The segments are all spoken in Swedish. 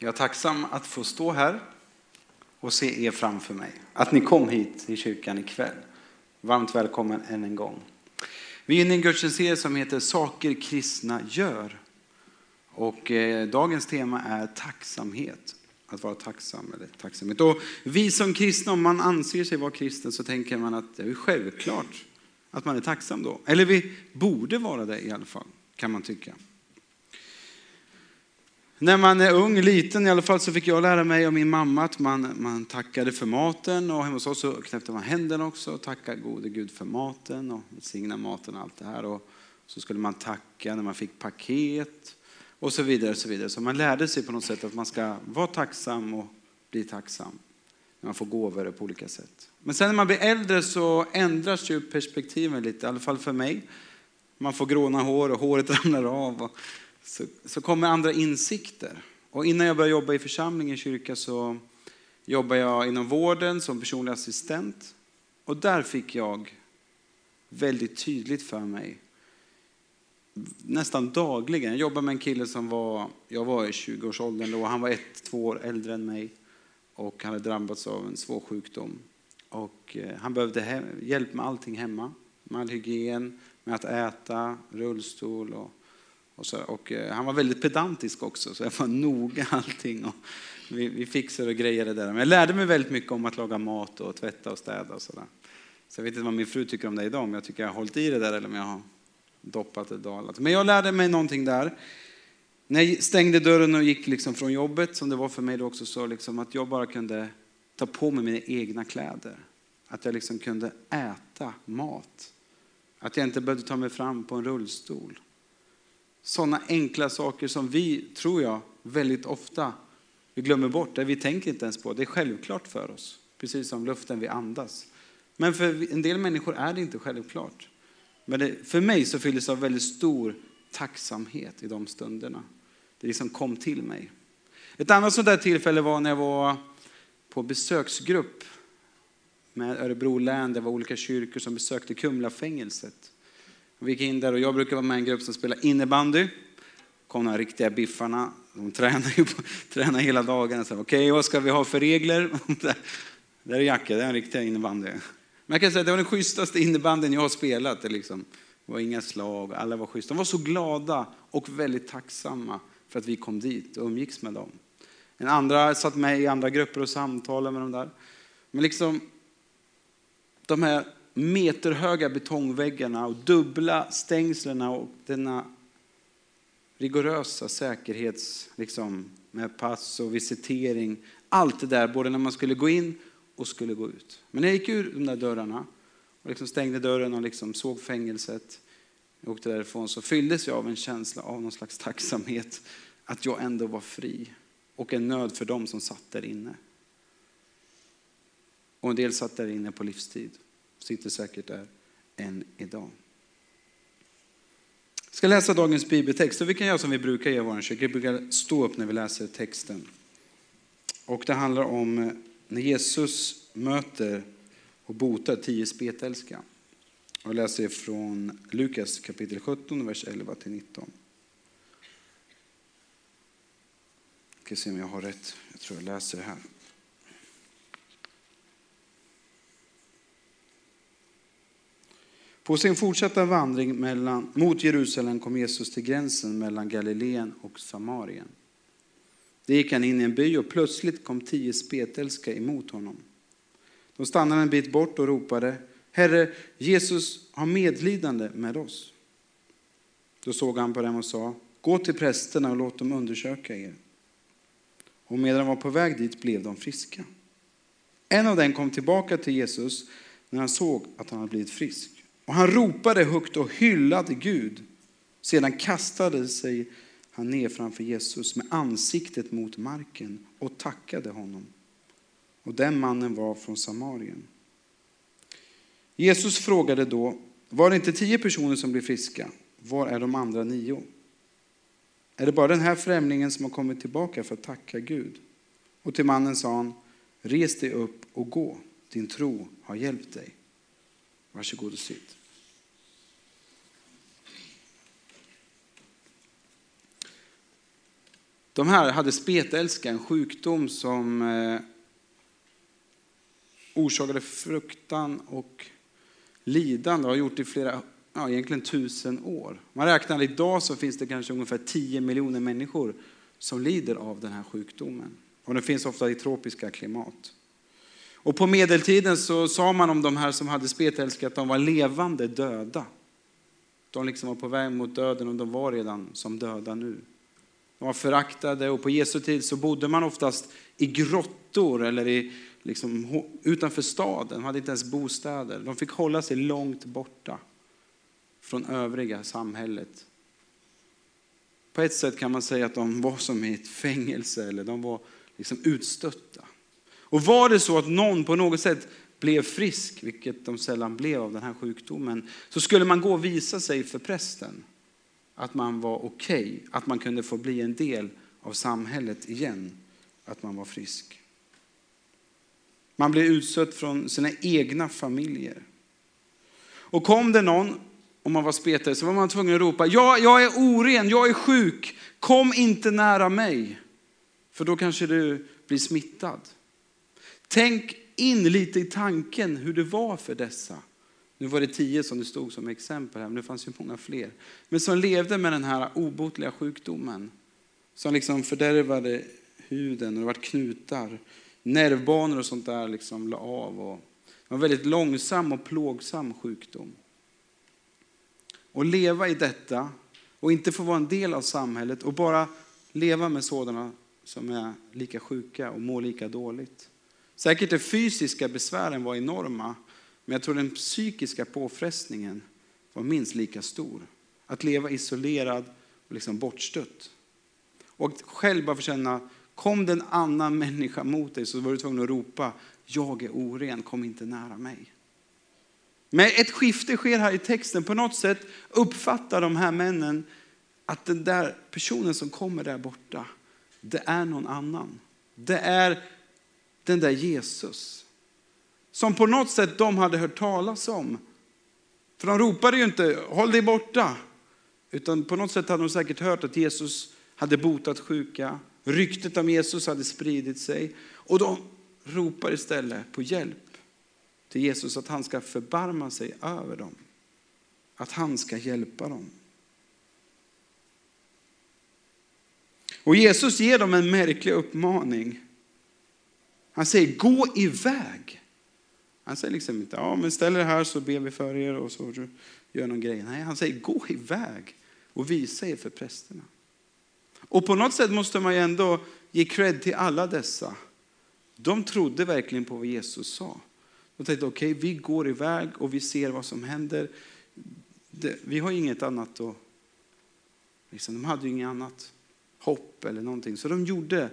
Jag är tacksam att få stå här och se er framför mig. Att ni kom hit till kyrkan ikväll. Varmt välkommen än en gång. Vi är inne i en gudstjänstserie som heter Saker kristna gör. Och eh, dagens tema är tacksamhet. Att vara tacksam eller tacksamhet. Och vi som kristna, om man anser sig vara kristen så tänker man att det är självklart att man är tacksam då. Eller vi borde vara det i alla fall, kan man tycka. När man är ung, liten i alla fall, så fick jag lära mig av min mamma att man, man tackade för maten och hemma hos oss så knäppte man händerna också och tackade gode Gud för maten och välsignade maten och allt det här. Och så skulle man tacka när man fick paket och så vidare. Och så, vidare. så man lärde sig på något sätt att man ska vara tacksam och bli tacksam. När man får gåvor på olika sätt. Men sen när man blir äldre så ändras ju perspektiven lite, i alla fall för mig. Man får gråna hår och håret ramlar av. Och så, så kommer andra insikter. Och innan jag började jobba i församlingen i kyrka så jobbade jag inom vården som personlig assistent. Och där fick jag väldigt tydligt för mig, nästan dagligen. Jag jobbade med en kille som var, jag var i 20-årsåldern då, han var ett, två år äldre än mig. Och han hade drabbats av en svår sjukdom. Och eh, han behövde hjälp med allting hemma. Med all hygien, med att äta, rullstol och och, så, och eh, han var väldigt pedantisk också, så jag var noga allting. Och vi, vi fixade och grejade det där. Men jag lärde mig väldigt mycket om att laga mat och tvätta och städa och sådär. Så jag vet inte vad min fru tycker om det idag, om jag tycker jag har hållit i det där eller om jag har doppat och dalat. Men jag lärde mig någonting där. När jag stängde dörren och gick liksom från jobbet, som det var för mig då också, så liksom att jag bara kunde ta på mig mina egna kläder. Att jag liksom kunde äta mat. Att jag inte behövde ta mig fram på en rullstol. Sådana enkla saker som vi, tror jag, väldigt ofta vi glömmer bort, det vi tänker inte ens på. Det är självklart för oss, precis som luften vi andas. Men för en del människor är det inte självklart. Men det, för mig så fylldes det av väldigt stor tacksamhet i de stunderna. Det liksom kom till mig. Ett annat sådant där tillfälle var när jag var på besöksgrupp med Örebro län. Det var olika kyrkor som besökte Kumlafängelset. Vi gick in där och jag brukar vara med i en grupp som spelar innebandy. kom de riktiga biffarna. De tränar ju på, tränar hela dagen. Okej, okay, vad ska vi ha för regler? Där är Jacke, det är en riktig innebandy. Men jag kan säga att det var den schysstaste innebandyn jag har spelat. Det, liksom. det var inga slag, alla var schyssta. De var så glada och väldigt tacksamma för att vi kom dit och umgicks med dem. En andra satt med i andra grupper och samtalade med dem där. Men liksom, de här meterhöga betongväggarna och dubbla stängslen och denna rigorösa säkerhets, liksom, med pass och visitering. Allt det där, både när man skulle gå in och skulle gå ut. Men när jag gick ur de där dörrarna och liksom stängde dörren och liksom såg fängelset, jag åkte därifrån, så fylldes jag av en känsla av någon slags tacksamhet att jag ändå var fri och en nöd för dem som satt där inne. Och en del satt där inne på livstid sitter säkert där än idag. Jag ska läsa dagens bibeltext och vi kan göra som vi brukar göra i vår kyrka. Vi brukar stå upp när vi läser texten. Och det handlar om eh, när Jesus möter och botar tio spetälska. Jag läser från Lukas kapitel 17, vers 11 till 19. Jag ska se om jag har rätt. Jag tror jag läser det här. På sin fortsatta vandring mellan, mot Jerusalem kom Jesus till gränsen mellan Galileen och Samarien. Där gick han in i en by och plötsligt kom tio spetälska emot honom. De stannade en bit bort och ropade, Herre, Jesus har medlidande med oss. Då såg han på dem och sa, gå till prästerna och låt dem undersöka er. Och medan de var på väg dit blev de friska. En av dem kom tillbaka till Jesus när han såg att han hade blivit frisk. Och han ropade högt och hyllade Gud. Sedan kastade sig han ner framför Jesus med ansiktet mot marken och tackade honom. Och den mannen var från Samarien. Jesus frågade då, var det inte tio personer som blev friska? Var är de andra nio? Är det bara den här främlingen som har kommit tillbaka för att tacka Gud? Och till mannen sa han, res dig upp och gå, din tro har hjälpt dig. Varsågod och sitt. De här hade spetälska, en sjukdom som eh, orsakade fruktan och lidande och har gjort det i flera, ja, egentligen tusen år. Man räknar idag så finns det kanske ungefär 10 miljoner människor som lider av den här sjukdomen. Och den finns ofta i tropiska klimat. Och på medeltiden så sa man om de här som hade spetälska att de var levande döda. De liksom var på väg mot döden och de var redan som döda nu. De var föraktade och på Jesu tid så bodde man oftast i grottor eller i, liksom, utanför staden. De hade inte ens bostäder. De fick hålla sig långt borta från övriga samhället. På ett sätt kan man säga att de var som i ett fängelse eller de var liksom utstötta. Och var det så att någon på något sätt blev frisk, vilket de sällan blev av den här sjukdomen, så skulle man gå och visa sig för prästen att man var okej, okay, att man kunde få bli en del av samhället igen, att man var frisk. Man blev utsatt från sina egna familjer. Och kom det någon, om man var spetare, så var man tvungen att ropa, ja, jag är oren, jag är sjuk, kom inte nära mig, för då kanske du blir smittad. Tänk in lite i tanken hur det var för dessa. Nu var det tio som det stod som exempel här, men det fanns ju många fler. Men som levde med den här obotliga sjukdomen. Som liksom fördärvade huden och det var knutar. Nervbanor och sånt där liksom la av. Och det var en väldigt långsam och plågsam sjukdom. Och leva i detta och inte få vara en del av samhället och bara leva med sådana som är lika sjuka och mår lika dåligt. Säkert de fysiska besvären var enorma, men jag tror den psykiska påfrestningen var minst lika stor. Att leva isolerad och liksom bortstött. Och själv bara få känna, kom det en annan människa mot dig så var du tvungen att ropa, jag är oren, kom inte nära mig. Men ett skifte sker här i texten. På något sätt uppfattar de här männen att den där personen som kommer där borta, det är någon annan. Det är den där Jesus. Som på något sätt de hade hört talas om. För de ropade ju inte, håll dig borta. Utan på något sätt hade de säkert hört att Jesus hade botat sjuka. Ryktet om Jesus hade spridit sig. Och de ropar istället på hjälp till Jesus att han ska förbarma sig över dem. Att han ska hjälpa dem. Och Jesus ger dem en märklig uppmaning. Han säger gå iväg. Han säger liksom inte, ja men ställ er här så ber vi för er och så gör någon grej. Nej, han säger gå iväg och visa er för prästerna. Och på något sätt måste man ju ändå ge cred till alla dessa. De trodde verkligen på vad Jesus sa. De tänkte okej, okay, vi går iväg och vi ser vad som händer. vi har inget annat att... Liksom, de hade ju inget annat hopp eller någonting. Så de gjorde,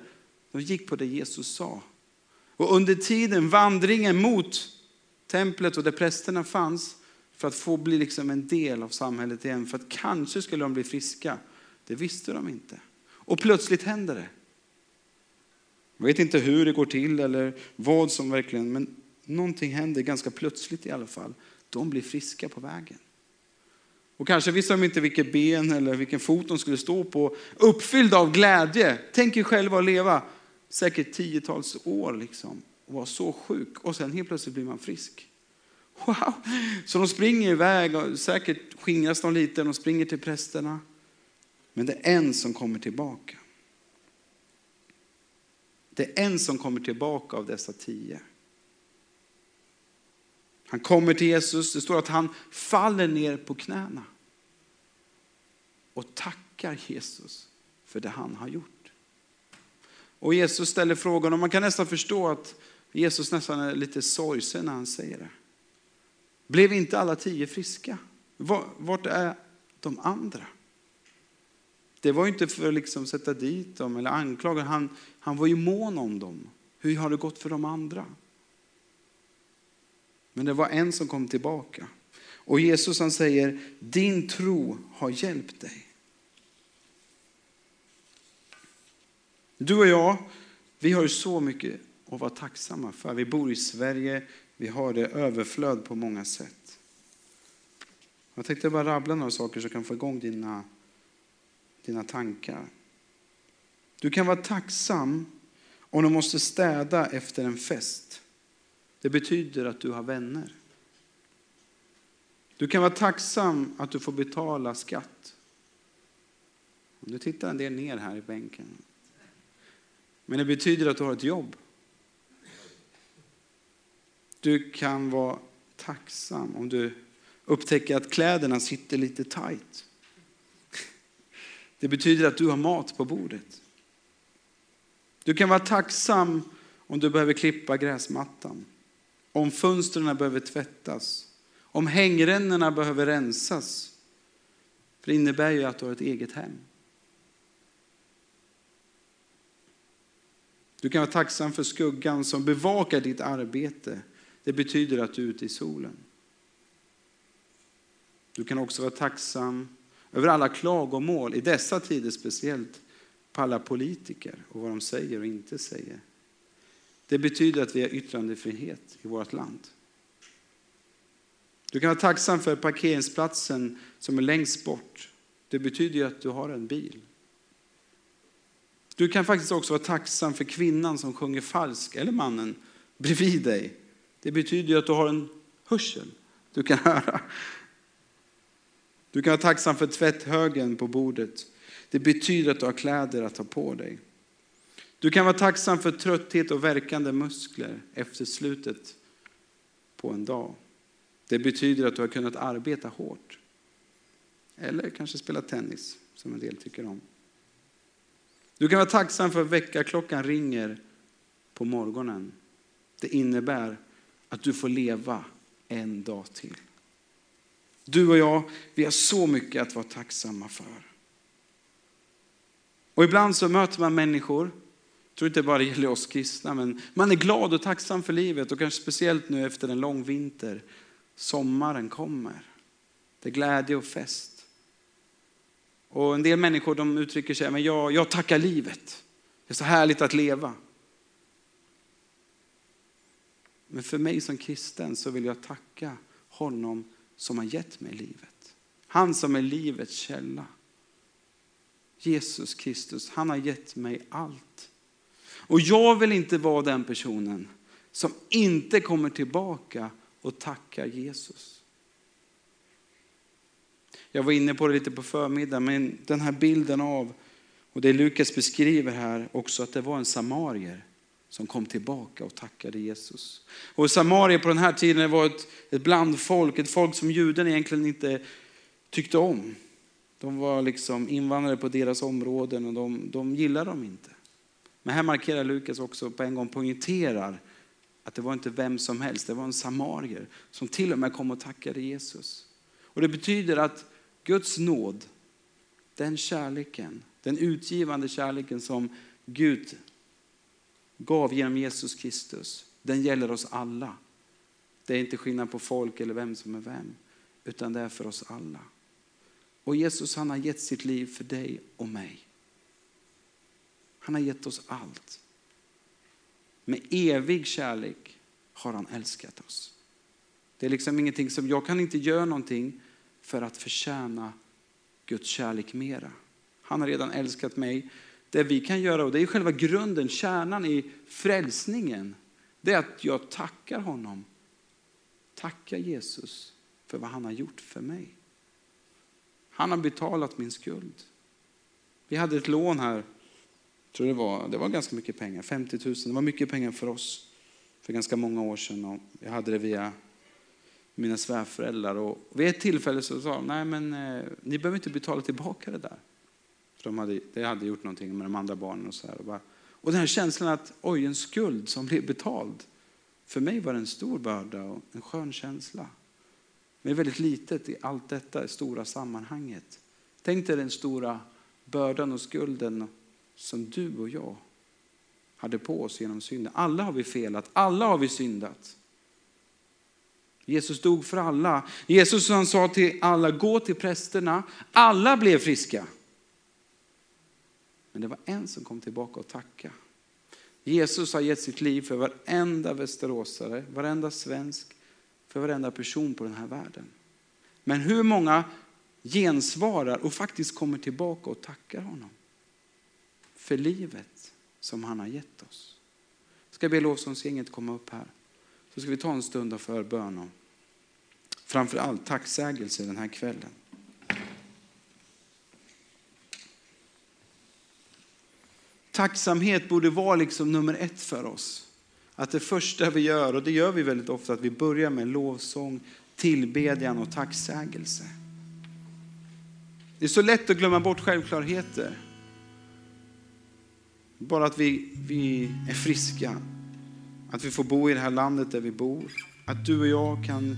de gick på det Jesus sa. Och under tiden, vandringen mot templet och där prästerna fanns, för att få bli liksom en del av samhället igen, för att kanske skulle de bli friska. Det visste de inte. Och plötsligt händer det. Jag vet inte hur det går till eller vad som verkligen, men någonting händer ganska plötsligt i alla fall. De blir friska på vägen. Och kanske visste de inte vilket ben eller vilken fot de skulle stå på. Uppfyllda av glädje. Tänk er själva att leva säkert tiotals år liksom, och var så sjuk och sen helt plötsligt blir man frisk. Wow! Så de springer iväg och säkert skingras de lite, de springer till prästerna. Men det är en som kommer tillbaka. Det är en som kommer tillbaka av dessa tio. Han kommer till Jesus, det står att han faller ner på knäna och tackar Jesus för det han har gjort. Och Jesus ställer frågan och man kan nästan förstå att Jesus nästan är lite sorgsen när han säger det. Blev inte alla tio friska? Vart är de andra? Det var inte för att liksom sätta dit dem eller anklaga, han, han var ju mån om dem. Hur har det gått för de andra? Men det var en som kom tillbaka. Och Jesus han säger, din tro har hjälpt dig. Du och jag, vi har ju så mycket att vara tacksamma för. Vi bor i Sverige, vi har det överflöd på många sätt. Jag tänkte bara rabbla några saker så kan få igång dina, dina tankar. Du kan vara tacksam om du måste städa efter en fest. Det betyder att du har vänner. Du kan vara tacksam att du får betala skatt. Nu tittar en del ner här i bänken. Men det betyder att du har ett jobb. Du kan vara tacksam om du upptäcker att kläderna sitter lite tajt. Det betyder att du har mat på bordet. Du kan vara tacksam om du behöver klippa gräsmattan, om fönstren behöver tvättas, om hängrännorna behöver rensas. För det innebär ju att du har ett eget hem. Du kan vara tacksam för skuggan som bevakar ditt arbete. Det betyder att du är ute i solen. Du kan också vara tacksam över alla klagomål, i dessa tider speciellt, på alla politiker och vad de säger och inte säger. Det betyder att vi har yttrandefrihet i vårt land. Du kan vara tacksam för parkeringsplatsen som är längst bort. Det betyder ju att du har en bil. Du kan faktiskt också vara tacksam för kvinnan som sjunger falsk, eller mannen bredvid dig. Det betyder ju att du har en hörsel. Du kan höra. Du kan vara tacksam för tvätthögen på bordet. Det betyder att du har kläder att ta på dig. Du kan vara tacksam för trötthet och verkande muskler efter slutet på en dag. Det betyder att du har kunnat arbeta hårt. Eller kanske spela tennis, som en del tycker om. Du kan vara tacksam för att väckarklockan ringer på morgonen. Det innebär att du får leva en dag till. Du och jag, vi har så mycket att vara tacksamma för. Och ibland så möter man människor, jag tror inte bara det gäller oss kristna, men man är glad och tacksam för livet och kanske speciellt nu efter en lång vinter. Sommaren kommer. Det är glädje och fest. Och en del människor de uttrycker sig, men jag, jag tackar livet. Det är så härligt att leva. Men för mig som kristen så vill jag tacka honom som har gett mig livet. Han som är livets källa. Jesus Kristus, han har gett mig allt. Och jag vill inte vara den personen som inte kommer tillbaka och tackar Jesus. Jag var inne på det lite på förmiddagen, men den här bilden av, och det Lukas beskriver här också, att det var en samarier som kom tillbaka och tackade Jesus. Och samarier på den här tiden var ett, ett blandfolk, ett folk som judarna egentligen inte tyckte om. De var liksom invandrare på deras områden och de, de gillade dem inte. Men här markerar Lukas också på en gång poängterar att det var inte vem som helst, det var en samarier som till och med kom och tackade Jesus. Och det betyder att Guds nåd, den kärleken, den utgivande kärleken som Gud gav genom Jesus Kristus, den gäller oss alla. Det är inte skillnad på folk eller vem som är vem, utan det är för oss alla. Och Jesus han har gett sitt liv för dig och mig. Han har gett oss allt. Med evig kärlek har han älskat oss. Det är liksom ingenting som, jag kan inte göra någonting för att förtjäna Guds kärlek mera. Han har redan älskat mig. Det vi kan göra, och det är själva grunden, kärnan i frälsningen, det är att jag tackar honom. Tackar Jesus för vad han har gjort för mig. Han har betalat min skuld. Vi hade ett lån här, tror det var, det var ganska mycket pengar, 50 000. Det var mycket pengar för oss för ganska många år sedan. Och jag hade det via mina svärföräldrar. Och vid ett tillfälle så sa de, nej men eh, ni behöver inte betala tillbaka det där. För de hade, de hade gjort någonting med de andra barnen och så här. Och, bara, och den här känslan att, oj en skuld som blev betald. För mig var det en stor börda och en skön känsla. Men det är väldigt litet i allt detta i stora sammanhanget. Tänk dig den stora bördan och skulden som du och jag hade på oss genom synden. Alla har vi felat, alla har vi syndat. Jesus dog för alla. Jesus han sa till alla, gå till prästerna. Alla blev friska. Men det var en som kom tillbaka och tackade. Jesus har gett sitt liv för varenda västeråsare, varenda svensk, för varenda person på den här världen. Men hur många gensvarar och faktiskt kommer tillbaka och tackar honom? för livet som han har gett oss. Jag ska be lovsångsgänget komma upp här. Så ska vi ta en stund av förbön och framför allt tacksägelse den här kvällen. Tacksamhet borde vara liksom nummer ett för oss. Att det första vi gör, och det gör vi väldigt ofta, att vi börjar med lovsång, tillbedjan och tacksägelse. Det är så lätt att glömma bort självklarheter. Bara att vi, vi är friska, att vi får bo i det här landet där vi bor, att du och jag kan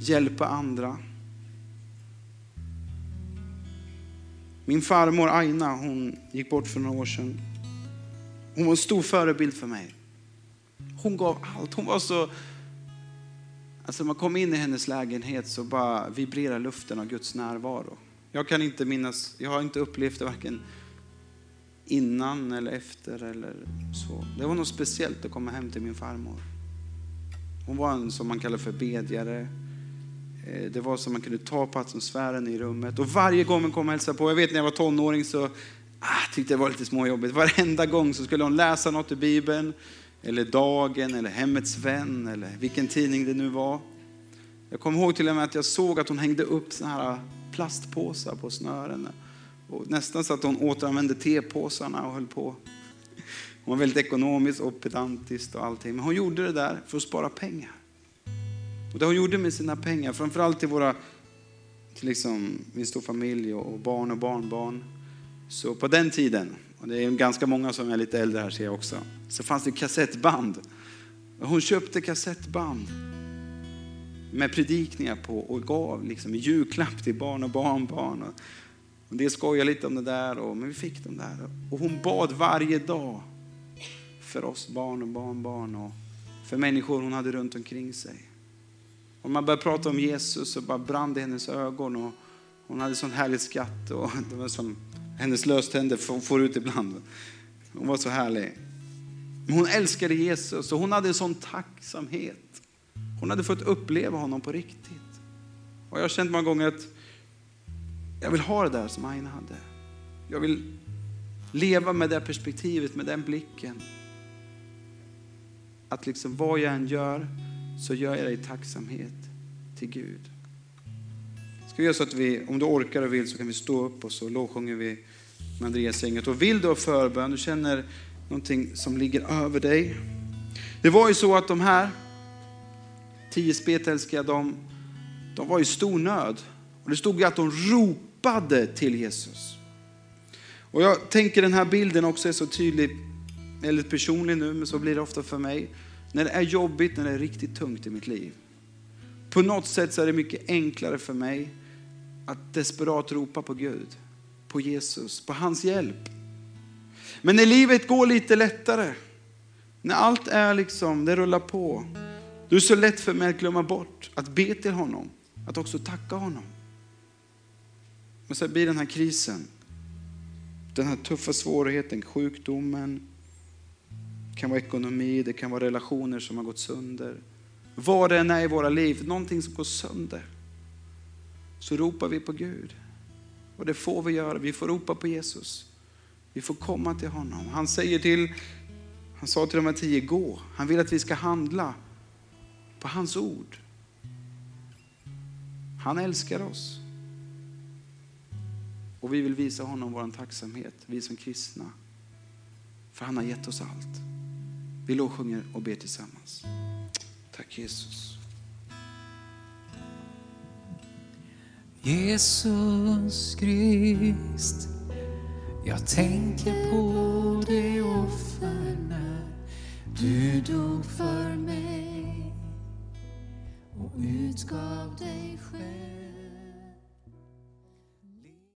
hjälpa andra. Min farmor Aina, hon gick bort för några år sedan. Hon var en stor förebild för mig. Hon gav allt. Hon var så... Alltså när man kom in i hennes lägenhet så bara vibrerar luften av Guds närvaro. Jag kan inte minnas, jag har inte upplevt det varken innan eller efter eller så. Det var något speciellt att komma hem till min farmor. Hon var en som man kallar för bedjare. Eh, det var som man kunde ta på atmosfären i rummet. Och varje gång hon kom och hälsade på, jag vet när jag var tonåring så ah, tyckte det var lite småjobbigt. Varenda gång så skulle hon läsa något i Bibeln, eller Dagen, eller Hemmets vän, eller vilken tidning det nu var. Jag kommer ihåg till och med att jag såg att hon hängde upp såna här plastpåsar på snören. Och nästan så att hon återanvände tepåsarna och höll på. Hon var väldigt ekonomisk och pedantisk och allting. Men hon gjorde det där för att spara pengar. Och det hon gjorde med sina pengar, framförallt till våra, till liksom min stor familj och barn och barnbarn. Så på den tiden, och det är ganska många som är lite äldre här ser jag också, så fanns det kassettband. Hon köpte kassettband med predikningar på och gav liksom i julklapp till barn och barnbarn. Och, en det skojar lite om det där, och, men vi fick dem där. Och hon bad varje dag för oss barn och barnbarn och för människor hon hade runt omkring sig. Och man började prata om Jesus så bara brann det i hennes ögon. Och hon hade sån härlig skatt och det var som hennes löständer får ut ibland. Hon var så härlig. Men hon älskade Jesus och hon hade en sån tacksamhet hon hade fått uppleva honom på riktigt. Och jag har känt många gånger att jag vill ha det där som Aina hade. Jag vill leva med det perspektivet, med den blicken. Att liksom vad jag än gör så gör jag det i tacksamhet till Gud. Ska vi göra så att vi, om du orkar och vill så kan vi stå upp och så lovsjunger vi med Andreas-gänget. Och vill du ha förbön, du känner någonting som ligger över dig. Det var ju så att de här tio spetälska, de, de var i stor nöd. Och det stod ju att de ropade till Jesus. Och jag tänker den här bilden också är så tydlig, väldigt personlig nu, men så blir det ofta för mig. När det är jobbigt, när det är riktigt tungt i mitt liv. På något sätt så är det mycket enklare för mig att desperat ropa på Gud, på Jesus, på hans hjälp. Men när livet går lite lättare, när allt är liksom, det rullar på, då är det så lätt för mig att glömma bort att be till honom, att också tacka honom. Men så blir den här krisen, den här tuffa svårigheten, sjukdomen, det kan vara ekonomi, det kan vara relationer som har gått sönder. Vad det än är i våra liv, någonting som går sönder, så ropar vi på Gud. Och det får vi göra, vi får ropa på Jesus. Vi får komma till honom. Han säger till, han sa till de här tio, gå. Han vill att vi ska handla på hans ord. Han älskar oss. Och vi vill visa honom vår tacksamhet, vi som kristna. För han har gett oss allt. Vi lovsjunger och ber tillsammans. Tack Jesus. Jesus Krist, jag tänker på det offer när du dog för mig och utgav dig själv